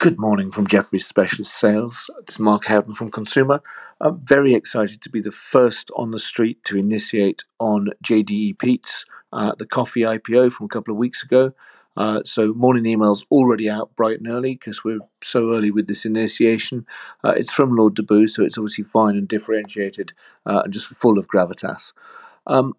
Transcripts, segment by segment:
Good morning from Jefferies Specialist Sales. It's Mark Howden from Consumer. I'm very excited to be the first on the street to initiate on JDE Peet's, uh, the coffee IPO from a couple of weeks ago. Uh, so morning emails already out bright and early because we're so early with this initiation. Uh, it's from Lord Deboo, so it's obviously fine and differentiated uh, and just full of gravitas. Um,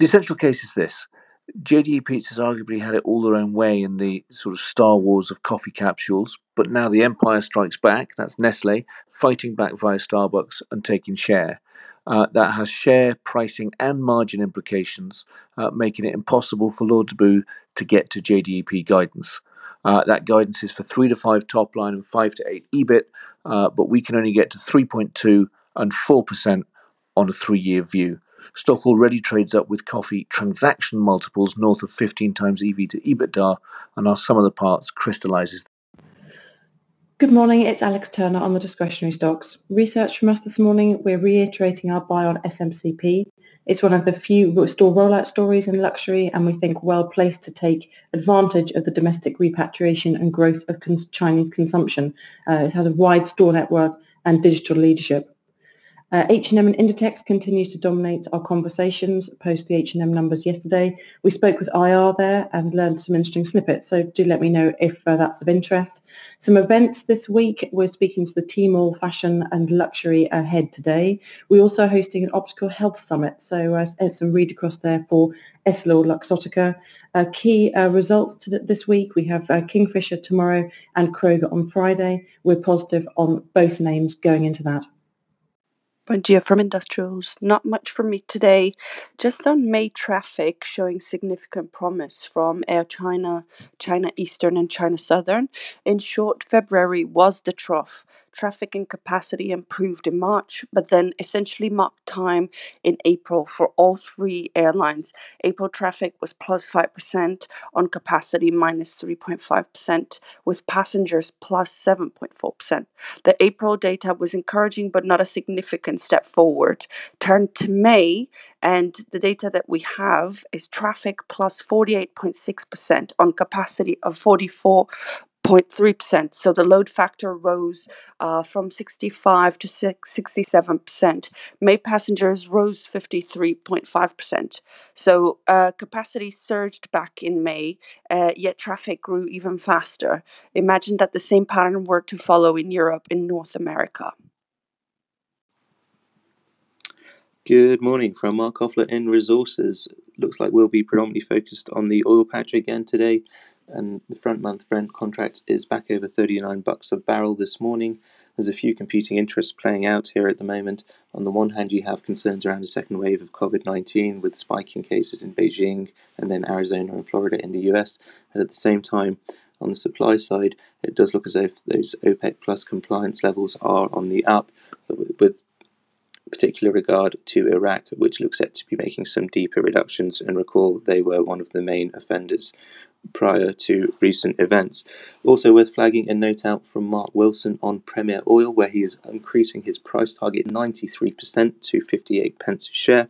the essential case is this. JDE has arguably had it all their own way in the sort of Star Wars of coffee capsules, but now the Empire strikes back. That's Nestle fighting back via Starbucks and taking share. Uh, that has share, pricing, and margin implications, uh, making it impossible for Lord Deboo to get to JDEP guidance. Uh, that guidance is for 3 to 5 top line and 5 to 8 EBIT, uh, but we can only get to 3.2 and 4% on a three year view. Stock already trades up with coffee transaction multiples north of 15 times EV to EBITDA, and our sum of the parts crystallizes. Good morning, it's Alex Turner on the discretionary stocks. Research from us this morning, we're reiterating our buy on SMCP. It's one of the few store rollout stories in luxury, and we think well placed to take advantage of the domestic repatriation and growth of Chinese consumption. Uh, it has a wide store network and digital leadership. Uh, H&M and Inditex continues to dominate our conversations post the H&M numbers yesterday. We spoke with IR there and learned some interesting snippets, so do let me know if uh, that's of interest. Some events this week. We're speaking to the Tmall Fashion and Luxury ahead today. We're also hosting an optical health summit, so uh, some read across there for Essilor Luxottica. Uh, key uh, results to this week, we have uh, Kingfisher tomorrow and Kroger on Friday. We're positive on both names going into that. Dia from industrials. Not much for me today. Just on May traffic showing significant promise from Air China, China Eastern, and China Southern. In short, February was the trough. Traffic and capacity improved in March, but then essentially marked time in April for all three airlines. April traffic was plus 5%, on capacity minus 3.5%, with passengers plus 7.4%. The April data was encouraging, but not a significant step forward. Turn to May, and the data that we have is traffic plus 48.6% on capacity of 44 0.3%. So the load factor rose uh, from 65 to 67%. May passengers rose 53.5%. So uh, capacity surged back in May, uh, yet traffic grew even faster. Imagine that the same pattern were to follow in Europe, in North America. Good morning from Mark Offler in Resources. Looks like we'll be predominantly focused on the oil patch again today and the front month Brent contract is back over 39 bucks a barrel this morning. There's a few competing interests playing out here at the moment. On the one hand, you have concerns around a second wave of COVID 19 with spiking cases in Beijing and then Arizona and Florida in the US. And at the same time, on the supply side, it does look as if those OPEC plus compliance levels are on the up, with particular regard to Iraq, which looks set to be making some deeper reductions. And recall, they were one of the main offenders prior to recent events. Also worth flagging a note out from Mark Wilson on Premier Oil, where he is increasing his price target 93% to 58 pence a share.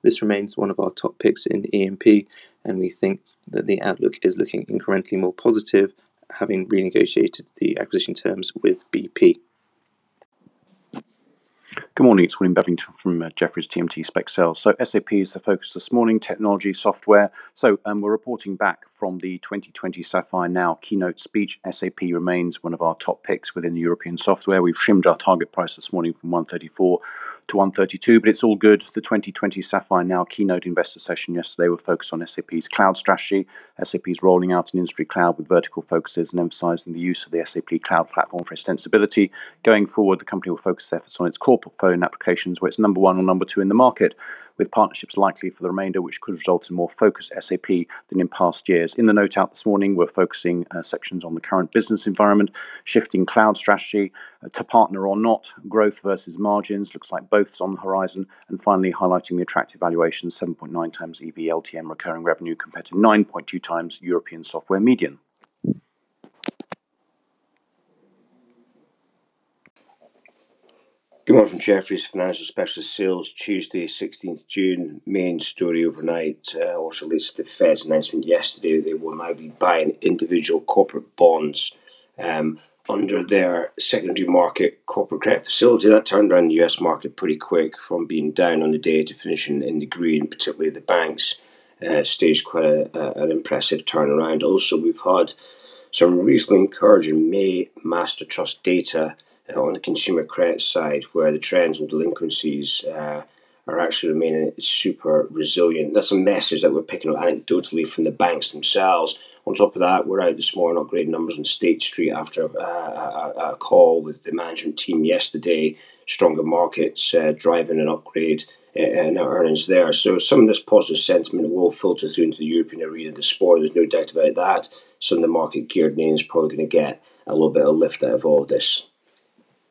This remains one of our top picks in E&P, and we think that the outlook is looking incrementally more positive, having renegotiated the acquisition terms with BP. Good morning, it's William Bevington from uh, Jefferies TMT Spec Sales. So SAP is the focus this morning, technology, software. So um, we're reporting back from the 2020 Sapphire Now keynote speech. SAP remains one of our top picks within the European software. We've trimmed our target price this morning from 134 to 132, but it's all good. The 2020 Sapphire Now keynote investor session yesterday were focused on SAP's cloud strategy. SAP's rolling out an industry cloud with vertical focuses and emphasizing the use of the SAP cloud platform for extensibility. Going forward, the company will focus efforts on its core portfolio and applications where it's number one or number two in the market, with partnerships likely for the remainder, which could result in more focused SAP than in past years. In the note out this morning, we're focusing uh, sections on the current business environment, shifting cloud strategy uh, to partner or not, growth versus margins, looks like both's on the horizon, and finally highlighting the attractive valuation 7.9 times EV LTM recurring revenue compared to 9.2 times European software median. Good morning from Jefferies Financial Specialist Sales, Tuesday, 16th June. Main story overnight uh, also leads to the Fed's announcement yesterday they will now be buying individual corporate bonds um, under their secondary market corporate credit facility. That turned around the US market pretty quick from being down on the day to finishing in the green, particularly the banks uh, staged quite a, a, an impressive turnaround. Also, we've had some reasonably encouraging May Master Trust data uh, on the consumer credit side, where the trends on delinquencies uh, are actually remaining super resilient. That's a message that we're picking up anecdotally from the banks themselves. On top of that, we're out this morning on upgrading numbers on State Street after uh, a, a, call with the management team yesterday. Stronger markets uh, driving an upgrade uh, in our earnings there. So some of this positive sentiment will filter through into the European arena this morning. There's no doubt about that. Some of the market geared names probably going to get a little bit of lift out of all of this.